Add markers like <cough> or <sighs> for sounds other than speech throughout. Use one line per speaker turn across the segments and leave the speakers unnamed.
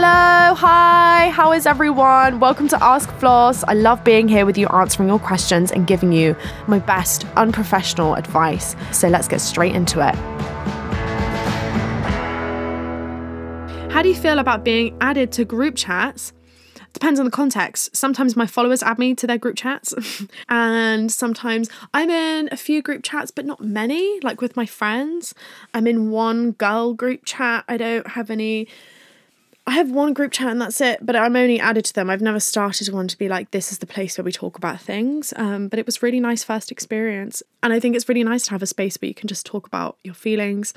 Hello, hi, how is everyone? Welcome to Ask Floss. I love being here with you, answering your questions and giving you my best unprofessional advice. So let's get straight into it. How do you feel about being added to group chats? Depends on the context. Sometimes my followers add me to their group chats, <laughs> and sometimes I'm in a few group chats, but not many, like with my friends. I'm in one girl group chat. I don't have any I have one group chat and that's it, but I'm only added to them. I've never started one to be like, this is the place where we talk about things. Um, but it was really nice first experience. And I think it's really nice to have a space where you can just talk about your feelings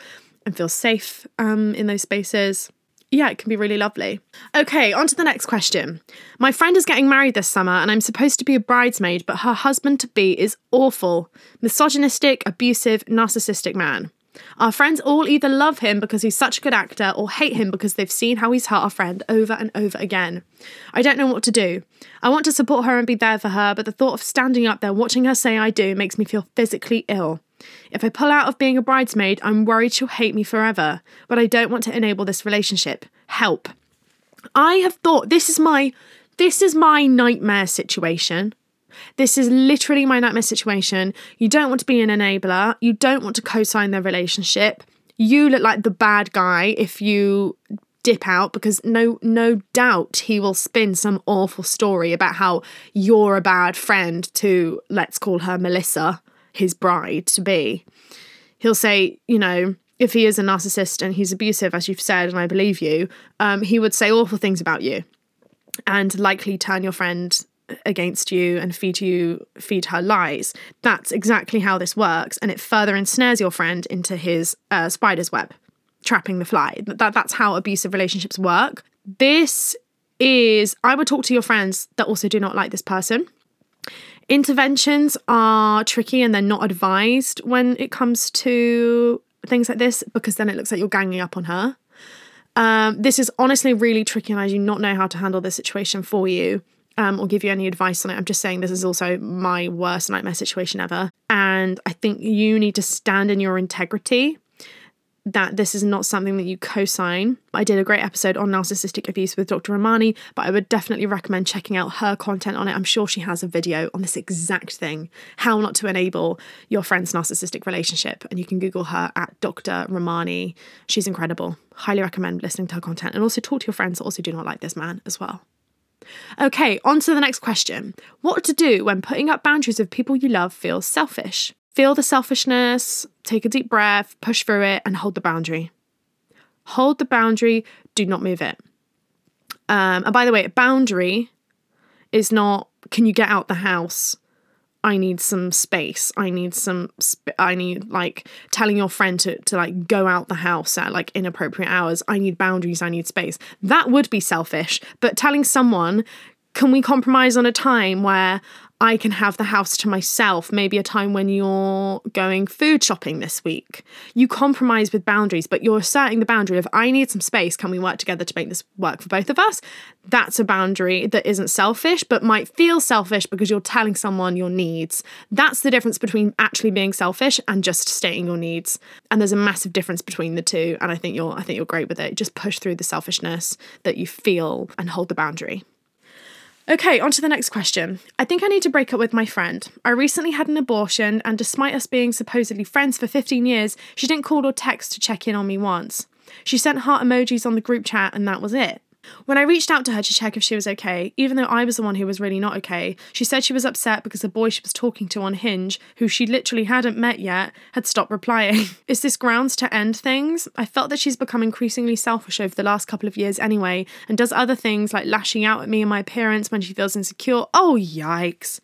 and feel safe um, in those spaces. Yeah, it can be really lovely. Okay, on to the next question. My friend is getting married this summer and I'm supposed to be a bridesmaid, but her husband to be is awful, misogynistic, abusive, narcissistic man. Our friends all either love him because he's such a good actor or hate him because they've seen how he's hurt our friend over and over again. I don't know what to do. I want to support her and be there for her, but the thought of standing up there watching her say I do makes me feel physically ill. If I pull out of being a bridesmaid, I'm worried she'll hate me forever, but I don't want to enable this relationship. Help. I have thought this is my this is my nightmare situation. This is literally my nightmare situation. You don't want to be an enabler. You don't want to co sign their relationship. You look like the bad guy if you dip out because no no doubt he will spin some awful story about how you're a bad friend to let's call her Melissa his bride to be he'll say you know if he is a narcissist and he's abusive as you've said and I believe you um, he would say awful things about you and likely turn your friend against you and feed you feed her lies. That's exactly how this works and it further ensnares your friend into his uh, spider's web trapping the fly. That that's how abusive relationships work. This is i would talk to your friends that also do not like this person. Interventions are tricky and they're not advised when it comes to things like this because then it looks like you're ganging up on her. Um, this is honestly really tricky and i do not know how to handle this situation for you um, or give you any advice on it. I'm just saying this is also my worst nightmare situation ever. And I think you need to stand in your integrity that this is not something that you co sign. I did a great episode on narcissistic abuse with Dr. Ramani, but I would definitely recommend checking out her content on it. I'm sure she has a video on this exact thing how not to enable your friend's narcissistic relationship. And you can Google her at Dr. Ramani. She's incredible. Highly recommend listening to her content and also talk to your friends that also do not like this man as well. Okay, on to the next question. What to do when putting up boundaries with people you love feels selfish? Feel the selfishness, take a deep breath, push through it, and hold the boundary. Hold the boundary, do not move it. Um, and by the way, a boundary is not can you get out the house I need some space. I need some sp- I need like telling your friend to to like go out the house at like inappropriate hours. I need boundaries, I need space. That would be selfish, but telling someone can we compromise on a time where I can have the house to myself, maybe a time when you're going food shopping this week. You compromise with boundaries, but you're asserting the boundary of I need some space. Can we work together to make this work for both of us? That's a boundary that isn't selfish, but might feel selfish because you're telling someone your needs. That's the difference between actually being selfish and just stating your needs. And there's a massive difference between the two. And I think you're I think you're great with it. Just push through the selfishness that you feel and hold the boundary. Okay, on to the next question. I think I need to break up with my friend. I recently had an abortion, and despite us being supposedly friends for 15 years, she didn't call or text to check in on me once. She sent heart emojis on the group chat, and that was it. When I reached out to her to check if she was okay, even though I was the one who was really not okay, she said she was upset because the boy she was talking to on Hinge, who she literally hadn't met yet, had stopped replying. <laughs> Is this grounds to end things? I felt that she's become increasingly selfish over the last couple of years anyway, and does other things like lashing out at me and my appearance when she feels insecure. Oh, yikes.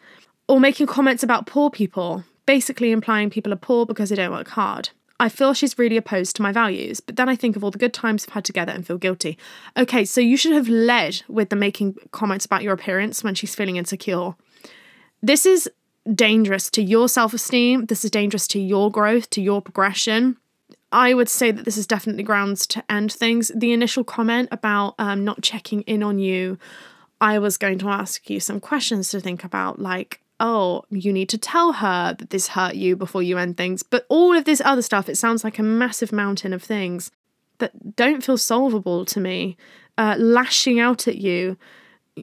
Or making comments about poor people, basically implying people are poor because they don't work hard. I feel she's really opposed to my values, but then I think of all the good times we've had together and feel guilty. Okay, so you should have led with the making comments about your appearance when she's feeling insecure. This is dangerous to your self esteem. This is dangerous to your growth, to your progression. I would say that this is definitely grounds to end things. The initial comment about um, not checking in on you, I was going to ask you some questions to think about, like, oh, you need to tell her that this hurt you before you end things. But all of this other stuff, it sounds like a massive mountain of things that don't feel solvable to me. uh, lashing out at you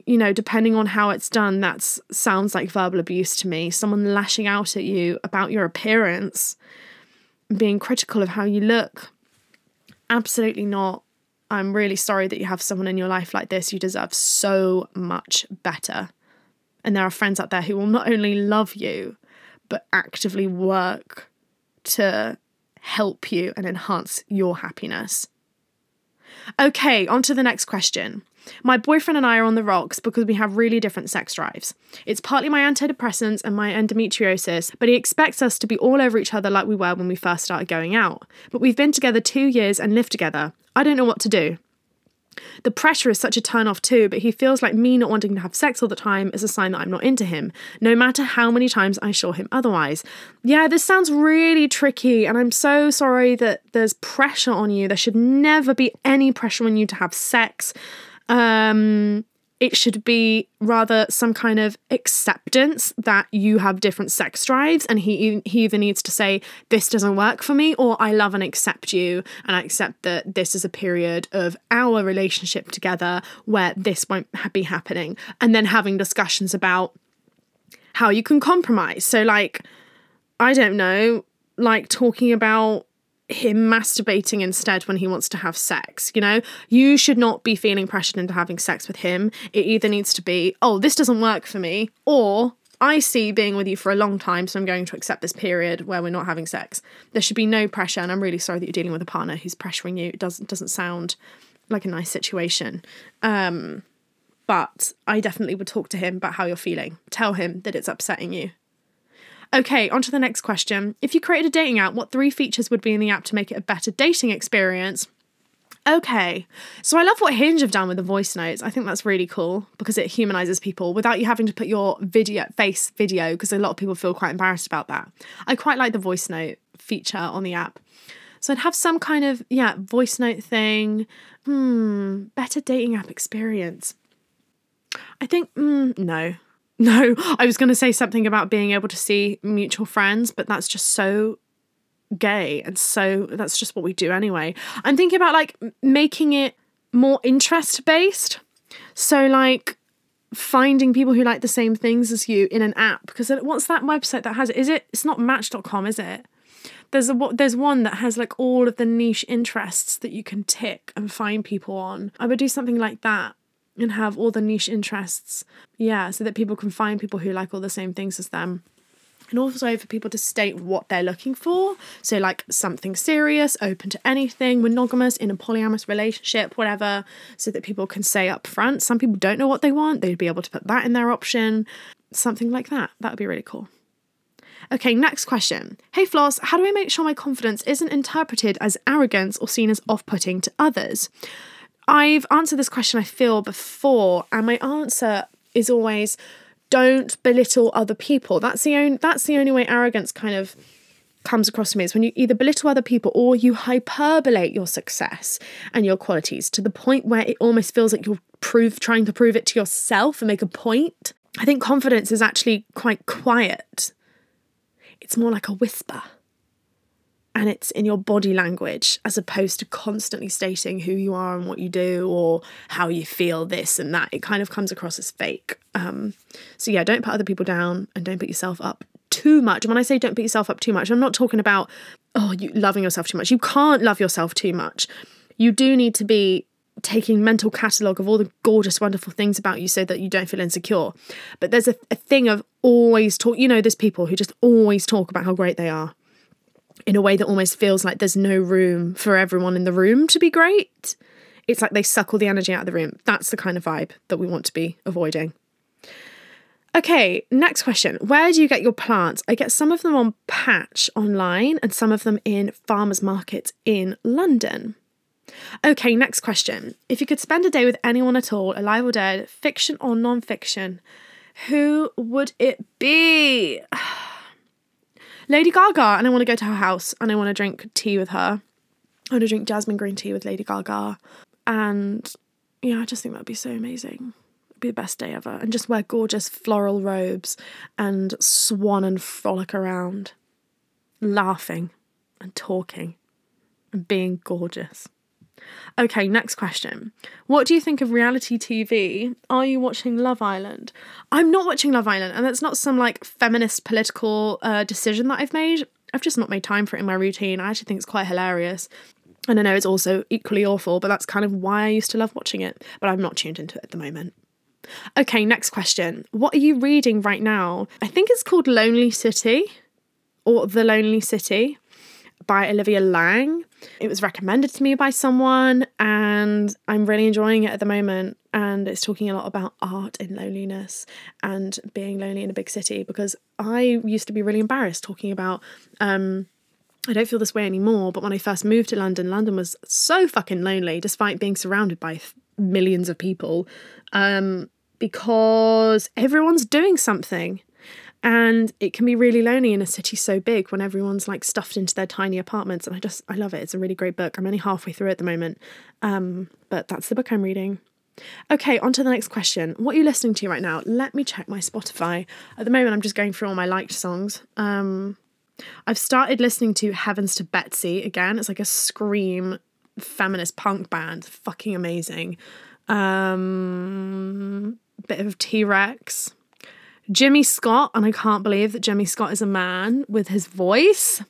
you know, depending on how it's done, that sounds like verbal abuse to me. Someone lashing out at you about your appearance, being critical of how you look. Absolutely not. I'm really sorry that you have someone in your life like this. You deserve so much better. And there are friends out there who will not only love you, but actively work to help you and enhance your happiness. Okay, on to the next question. My boyfriend and I are on the rocks because we have really different sex drives. It's partly my antidepressants and my endometriosis, but he expects us to be all over each other like we were when we first started going out. But we've been together two years and lived together. I don't know what to do. The pressure is such a turn off too, but he feels like me not wanting to have sex all the time is a sign that I'm not into him, no matter how many times I show him otherwise. Yeah, this sounds really tricky, and I'm so sorry that there's pressure on you. There should never be any pressure on you to have sex. Um, it should be rather some kind of acceptance that you have different sex drives and he he either needs to say this doesn't work for me or I love and accept you and I accept that this is a period of our relationship together where this won't be happening and then having discussions about how you can compromise. So like I don't know like talking about him masturbating instead when he wants to have sex. You know, you should not be feeling pressured into having sex with him. It either needs to be, oh, this doesn't work for me, or I see being with you for a long time, so I'm going to accept this period where we're not having sex. There should be no pressure, and I'm really sorry that you're dealing with a partner who's pressuring you. It doesn't doesn't sound like a nice situation. Um, but I definitely would talk to him about how you're feeling. Tell him that it's upsetting you. Okay, on to the next question. If you created a dating app, what three features would be in the app to make it a better dating experience? Okay, so I love what Hinge have done with the voice notes. I think that's really cool because it humanizes people without you having to put your video face video because a lot of people feel quite embarrassed about that. I quite like the voice note feature on the app. So I'd have some kind of yeah voice note thing. Hmm, better dating app experience. I think mm, no. <laughs> No, I was going to say something about being able to see mutual friends, but that's just so gay and so that's just what we do anyway. I'm thinking about like making it more interest based. So like finding people who like the same things as you in an app because what's that website that has it? Is it it's not match.com, is it? There's a there's one that has like all of the niche interests that you can tick and find people on. I would do something like that and have all the niche interests. Yeah, so that people can find people who like all the same things as them. And also for people to state what they're looking for. So, like something serious, open to anything, monogamous, in a polyamorous relationship, whatever, so that people can say up front. Some people don't know what they want, they'd be able to put that in their option. Something like that. That would be really cool. Okay, next question. Hey Floss, how do I make sure my confidence isn't interpreted as arrogance or seen as off putting to others? I've answered this question, I feel, before, and my answer is always don't belittle other people. That's the only that's the only way arrogance kind of comes across to me is when you either belittle other people or you hyperbolate your success and your qualities to the point where it almost feels like you're prove trying to prove it to yourself and make a point. I think confidence is actually quite quiet. It's more like a whisper and it's in your body language as opposed to constantly stating who you are and what you do or how you feel this and that. It kind of comes across as fake. Um, so yeah don't put other people down and don't put yourself up too much. When i say don't put yourself up too much i'm not talking about oh you loving yourself too much. You can't love yourself too much. You do need to be taking mental catalogue of all the gorgeous wonderful things about you so that you don't feel insecure. But there's a, a thing of always talk you know there's people who just always talk about how great they are in a way that almost feels like there's no room for everyone in the room to be great. It's like they suck all the energy out of the room. That's the kind of vibe that we want to be avoiding. Okay, next question. Where do you get your plants? I get some of them on Patch online and some of them in farmers markets in London. Okay, next question. If you could spend a day with anyone at all, alive or dead, fiction or non fiction, who would it be? <sighs> Lady Gaga, and I want to go to her house and I want to drink tea with her. I want to drink jasmine green tea with Lady Gaga. And yeah, I just think that'd be so amazing. It'd be the best day ever. And just wear gorgeous floral robes and swan and frolic around, laughing and talking and being gorgeous. Okay, next question. What do you think of reality TV? Are you watching Love Island? I'm not watching Love Island, and that's not some like feminist political uh, decision that I've made. I've just not made time for it in my routine. I actually think it's quite hilarious. And I know it's also equally awful, but that's kind of why I used to love watching it. But I'm not tuned into it at the moment. Okay, next question. What are you reading right now? I think it's called Lonely City or The Lonely City by Olivia Laing. It was recommended to me by someone, and I'm really enjoying it at the moment. And it's talking a lot about art in loneliness and being lonely in a big city because I used to be really embarrassed talking about. Um, I don't feel this way anymore, but when I first moved to London, London was so fucking lonely despite being surrounded by millions of people um, because everyone's doing something. And it can be really lonely in a city so big when everyone's like stuffed into their tiny apartments. And I just, I love it. It's a really great book. I'm only halfway through at the moment. Um, but that's the book I'm reading. Okay, on to the next question. What are you listening to right now? Let me check my Spotify. At the moment, I'm just going through all my liked songs. Um, I've started listening to Heavens to Betsy again. It's like a scream feminist punk band. Fucking amazing. Um, bit of T Rex. Jimmy Scott, and I can't believe that Jimmy Scott is a man with his voice.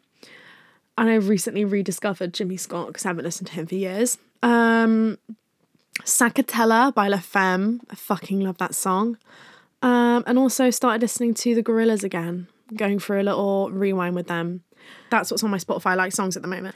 And I recently rediscovered Jimmy Scott because I haven't listened to him for years. Um, Sacatela by La Femme. I fucking love that song. Um, and also started listening to the Gorillaz again, going for a little rewind with them. That's what's on my Spotify like songs at the moment.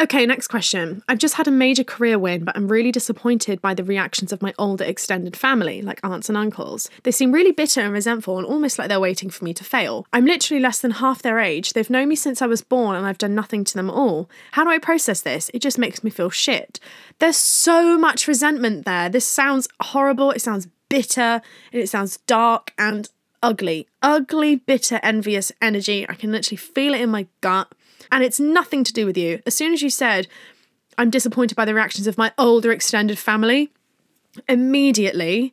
Okay, next question. I've just had a major career win, but I'm really disappointed by the reactions of my older extended family, like aunts and uncles. They seem really bitter and resentful and almost like they're waiting for me to fail. I'm literally less than half their age. They've known me since I was born and I've done nothing to them at all. How do I process this? It just makes me feel shit. There's so much resentment there. This sounds horrible, it sounds bitter, and it sounds dark and ugly. Ugly, bitter, envious energy. I can literally feel it in my gut. And it's nothing to do with you. As soon as you said, I'm disappointed by the reactions of my older extended family, immediately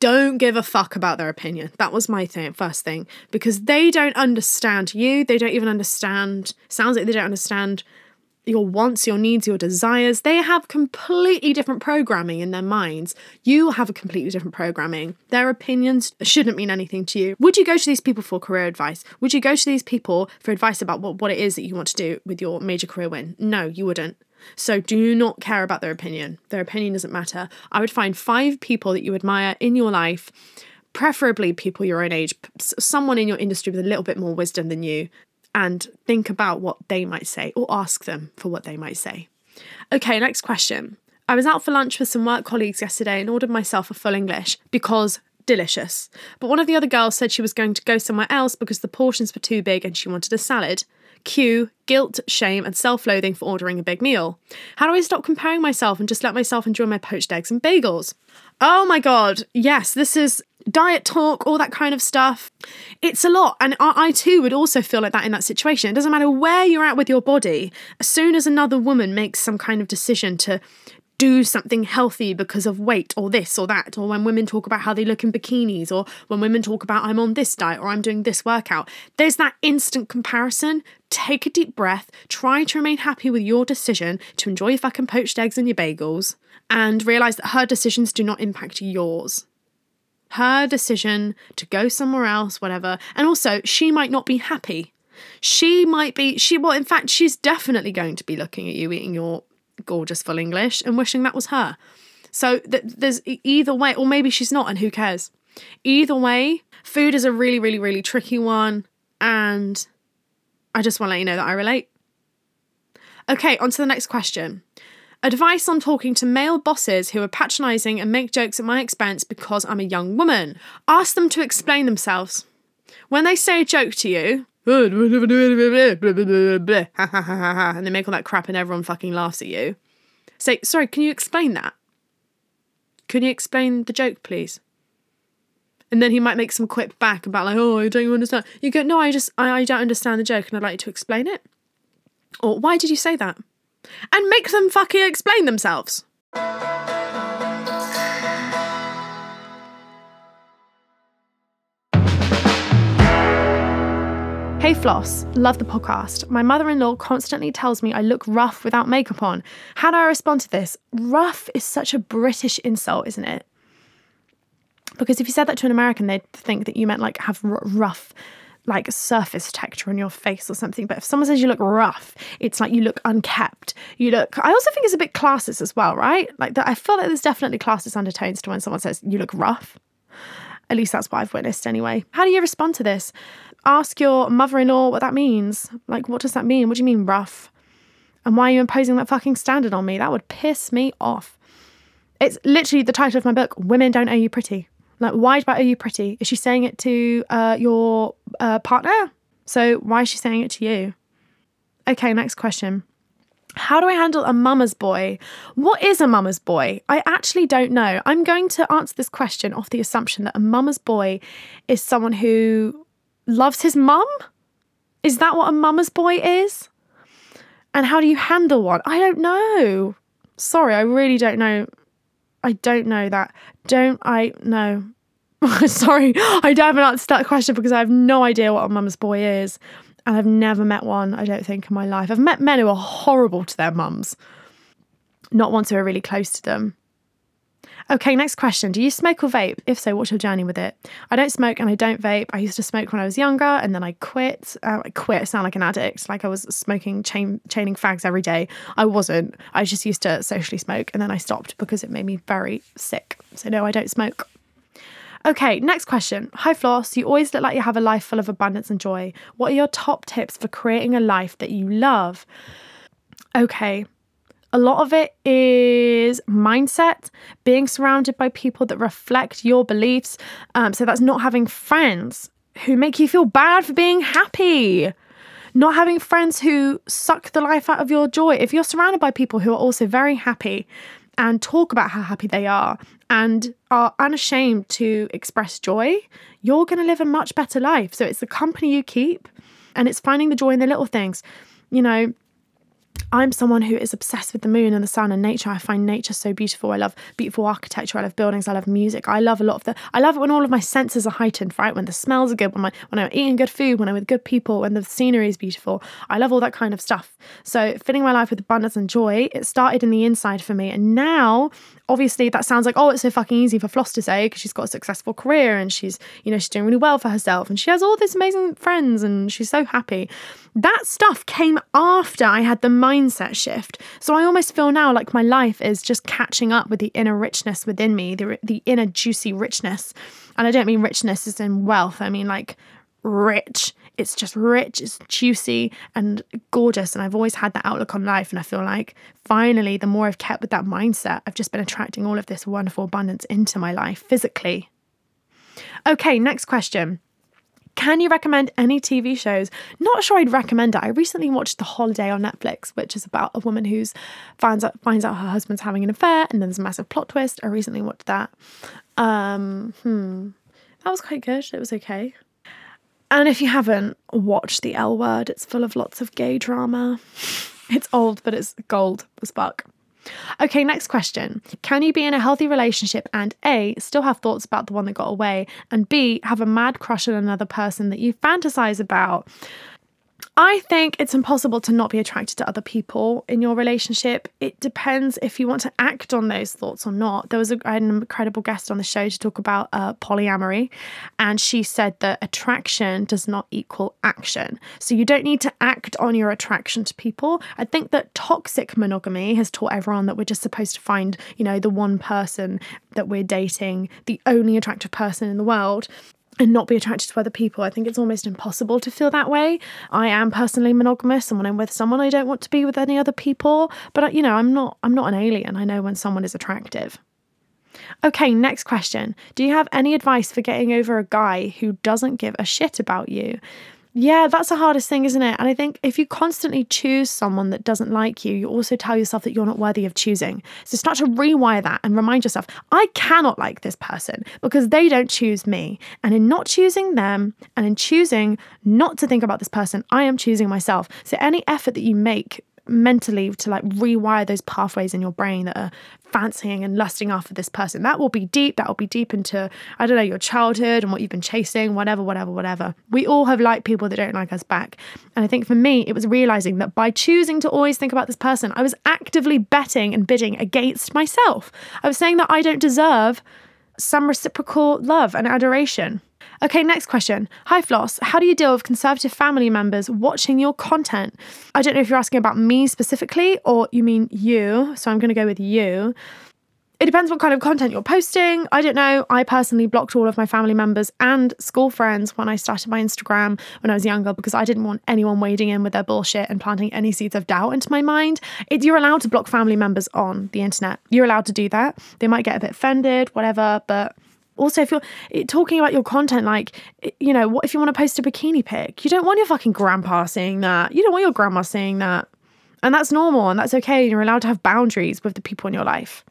don't give a fuck about their opinion. That was my thing, first thing, because they don't understand you. They don't even understand, sounds like they don't understand your wants, your needs, your desires. They have completely different programming in their minds. You have a completely different programming. Their opinions shouldn't mean anything to you. Would you go to these people for career advice? Would you go to these people for advice about what, what it is that you want to do with your major career win? No, you wouldn't. So do not care about their opinion. Their opinion doesn't matter. I would find five people that you admire in your life preferably people your own age, someone in your industry with a little bit more wisdom than you, and think about what they might say or ask them for what they might say. Okay, next question. I was out for lunch with some work colleagues yesterday and ordered myself a full English because delicious. But one of the other girls said she was going to go somewhere else because the portions were too big and she wanted a salad. Cue guilt, shame, and self loathing for ordering a big meal. How do I stop comparing myself and just let myself enjoy my poached eggs and bagels? Oh my god, yes, this is diet talk, all that kind of stuff. It's a lot. And I, I, too would also feel like that in that situation. It doesn't matter where you're at with your body, as soon as another woman makes some kind of decision to do something healthy because of weight or this or that, or when women talk about how they look in bikinis, or when women talk about I'm on this diet or I'm doing this workout, there's that instant comparison. Take a deep breath, try to remain happy with your decision to enjoy your fucking poached eggs and your bagels, and realize that her decisions do not impact yours her decision to go somewhere else, whatever. And also, she might not be happy. She might be, she, well, in fact, she's definitely going to be looking at you eating your gorgeous full English and wishing that was her. So th- there's either way, or maybe she's not, and who cares? Either way, food is a really, really, really tricky one. And I just want to let you know that I relate. Okay, on to the next question. Advice on talking to male bosses who are patronising and make jokes at my expense because I'm a young woman. Ask them to explain themselves. When they say a joke to you, and they make all that crap and everyone fucking laughs at you, say, sorry, can you explain that? Can you explain the joke, please? And then he might make some quip back about like, oh, I don't understand. You go, no, I just, I, I don't understand the joke and I'd like you to explain it. Or why did you say that? And make them fucking explain themselves. Hey Floss, love the podcast. My mother in law constantly tells me I look rough without makeup on. How do I respond to this? Rough is such a British insult, isn't it? Because if you said that to an American, they'd think that you meant like have r- rough, like surface texture on your face or something. But if someone says you look rough, it's like you look unkept. You look. I also think it's a bit classist as well, right? Like that. I feel like there's definitely classist undertones to when someone says you look rough. At least that's what I've witnessed anyway. How do you respond to this? Ask your mother in law what that means. Like, what does that mean? What do you mean rough? And why are you imposing that fucking standard on me? That would piss me off. It's literally the title of my book Women Don't Owe You Pretty. Like, why I owe you pretty? Is she saying it to uh, your uh, partner? So, why is she saying it to you? Okay, next question. How do I handle a mama's boy? What is a mama's boy? I actually don't know. I'm going to answer this question off the assumption that a mama's boy is someone who loves his mum? Is that what a mama's boy is? And how do you handle one? I don't know. Sorry, I really don't know. I don't know that. Don't I know? <laughs> Sorry, I don't have an answer answered that question because I have no idea what a mum's boy is. And I've never met one, I don't think, in my life. I've met men who are horrible to their mums, not ones who are really close to them. Okay, next question. Do you smoke or vape? If so, what's your journey with it? I don't smoke and I don't vape. I used to smoke when I was younger and then I quit. Uh, I quit, I sound like an addict, like I was smoking, chain, chaining fags every day. I wasn't. I just used to socially smoke and then I stopped because it made me very sick. So, no, I don't smoke. Okay, next question. Hi, Floss. You always look like you have a life full of abundance and joy. What are your top tips for creating a life that you love? Okay, a lot of it is mindset, being surrounded by people that reflect your beliefs. Um, so that's not having friends who make you feel bad for being happy, not having friends who suck the life out of your joy. If you're surrounded by people who are also very happy and talk about how happy they are and are unashamed to express joy, you're going to live a much better life. So it's the company you keep and it's finding the joy in the little things. You know, I'm someone who is obsessed with the moon and the sun and nature. I find nature so beautiful. I love beautiful architecture. I love buildings. I love music. I love a lot of the. I love it when all of my senses are heightened. Right when the smells are good. When my when I'm eating good food. When I'm with good people. When the scenery is beautiful. I love all that kind of stuff. So filling my life with abundance and joy. It started in the inside for me, and now obviously that sounds like oh it's so fucking easy for Floss to say because she's got a successful career and she's you know she's doing really well for herself and she has all these amazing friends and she's so happy. That stuff came after I had the mindset shift. So I almost feel now like my life is just catching up with the inner richness within me, the the inner juicy richness. And I don't mean richness as in wealth. I mean like rich. It's just rich, it's juicy and gorgeous. And I've always had that outlook on life. And I feel like finally, the more I've kept with that mindset, I've just been attracting all of this wonderful abundance into my life physically. Okay, next question. Can you recommend any TV shows? Not sure I'd recommend it. I recently watched The Holiday on Netflix, which is about a woman who's finds out finds out her husband's having an affair, and then there's a massive plot twist. I recently watched that. Um, hmm, that was quite good. It was okay. And if you haven't watched The L Word, it's full of lots of gay drama. It's old, but it's gold as fuck. Okay, next question. Can you be in a healthy relationship and A, still have thoughts about the one that got away, and B, have a mad crush on another person that you fantasize about? I think it's impossible to not be attracted to other people in your relationship. It depends if you want to act on those thoughts or not. There was a, an incredible guest on the show to talk about uh, polyamory, and she said that attraction does not equal action. So you don't need to act on your attraction to people. I think that toxic monogamy has taught everyone that we're just supposed to find, you know, the one person that we're dating, the only attractive person in the world and not be attracted to other people. I think it's almost impossible to feel that way. I am personally monogamous and when I'm with someone I don't want to be with any other people, but you know, I'm not I'm not an alien. I know when someone is attractive. Okay, next question. Do you have any advice for getting over a guy who doesn't give a shit about you? Yeah, that's the hardest thing, isn't it? And I think if you constantly choose someone that doesn't like you, you also tell yourself that you're not worthy of choosing. So start to rewire that and remind yourself, I cannot like this person because they don't choose me. And in not choosing them and in choosing not to think about this person, I am choosing myself. So any effort that you make mentally to like rewire those pathways in your brain that are fancying and lusting after this person. That will be deep. That will be deep into, I don't know, your childhood and what you've been chasing, whatever, whatever, whatever. We all have liked people that don't like us back. And I think for me, it was realizing that by choosing to always think about this person, I was actively betting and bidding against myself. I was saying that I don't deserve some reciprocal love and adoration. Okay, next question. Hi, Floss. How do you deal with conservative family members watching your content? I don't know if you're asking about me specifically or you mean you. So I'm going to go with you. It depends what kind of content you're posting. I don't know. I personally blocked all of my family members and school friends when I started my Instagram when I was younger because I didn't want anyone wading in with their bullshit and planting any seeds of doubt into my mind. It, you're allowed to block family members on the internet. You're allowed to do that. They might get a bit offended, whatever, but also if you're talking about your content like you know what if you want to post a bikini pic you don't want your fucking grandpa seeing that you don't want your grandma seeing that and that's normal and that's okay you're allowed to have boundaries with the people in your life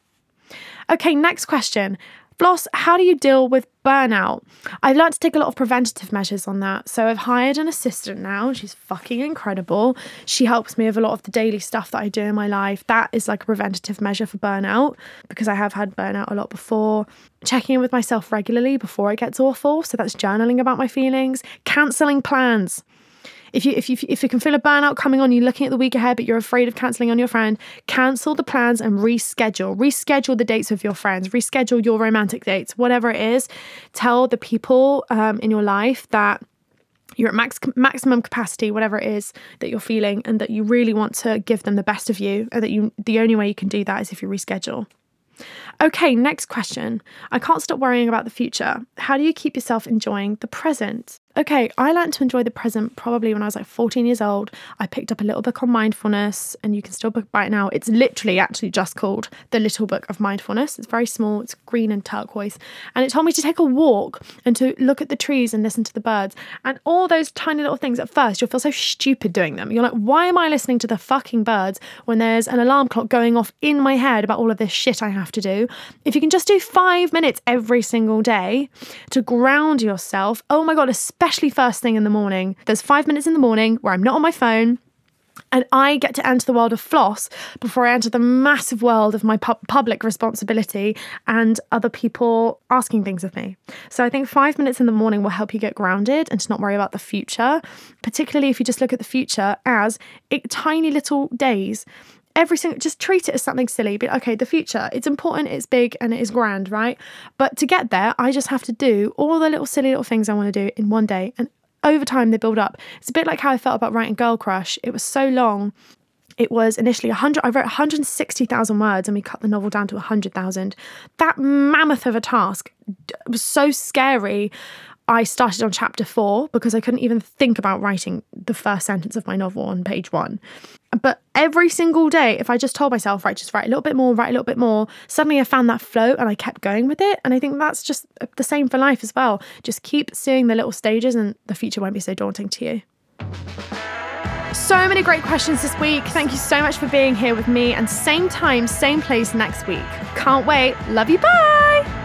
okay next question Floss, how do you deal with burnout? I've learned to take a lot of preventative measures on that. So I've hired an assistant now. She's fucking incredible. She helps me with a lot of the daily stuff that I do in my life. That is like a preventative measure for burnout because I have had burnout a lot before. Checking in with myself regularly before it gets awful. So that's journaling about my feelings, cancelling plans. If you if you if you can feel a burnout coming on, you're looking at the week ahead, but you're afraid of cancelling on your friend, cancel the plans and reschedule. Reschedule the dates with your friends. Reschedule your romantic dates, whatever it is. Tell the people um, in your life that you're at max maximum capacity, whatever it is that you're feeling, and that you really want to give them the best of you, and that you the only way you can do that is if you reschedule. Okay, next question. I can't stop worrying about the future. How do you keep yourself enjoying the present? Okay, I learned to enjoy the present probably when I was like 14 years old. I picked up a little book on mindfulness, and you can still buy it now. It's literally actually just called The Little Book of Mindfulness. It's very small, it's green and turquoise. And it told me to take a walk and to look at the trees and listen to the birds. And all those tiny little things at first, you'll feel so stupid doing them. You're like, why am I listening to the fucking birds when there's an alarm clock going off in my head about all of this shit I have to do? If you can just do five minutes every single day to ground yourself, oh my God, especially especially first thing in the morning. There's five minutes in the morning where I'm not on my phone. And I get to enter the world of floss before I enter the massive world of my pu- public responsibility and other people asking things of me. So I think five minutes in the morning will help you get grounded and to not worry about the future, particularly if you just look at the future as it, tiny little days every single just treat it as something silly. But okay the future it's important it's big and it is grand right? But to get there i just have to do all the little silly little things i want to do in one day. And over time they build up. It's a bit like how i felt about writing girl crush. It was so long. It was initially 100 i wrote 160000 words and we cut the novel down to 100000 that mammoth of a task was so scary. I started on chapter four because I couldn't even think about writing the first sentence of my novel on page one. But every single day, if I just told myself, right, just write a little bit more, write a little bit more, suddenly I found that flow and I kept going with it. And I think that's just uh, the same for life as well. Just keep seeing the little stages and the future won't be so daunting to you. So many great questions this week. Thank you so much for being here with me. And same time, same place next week. Can't wait. Love you. Bye.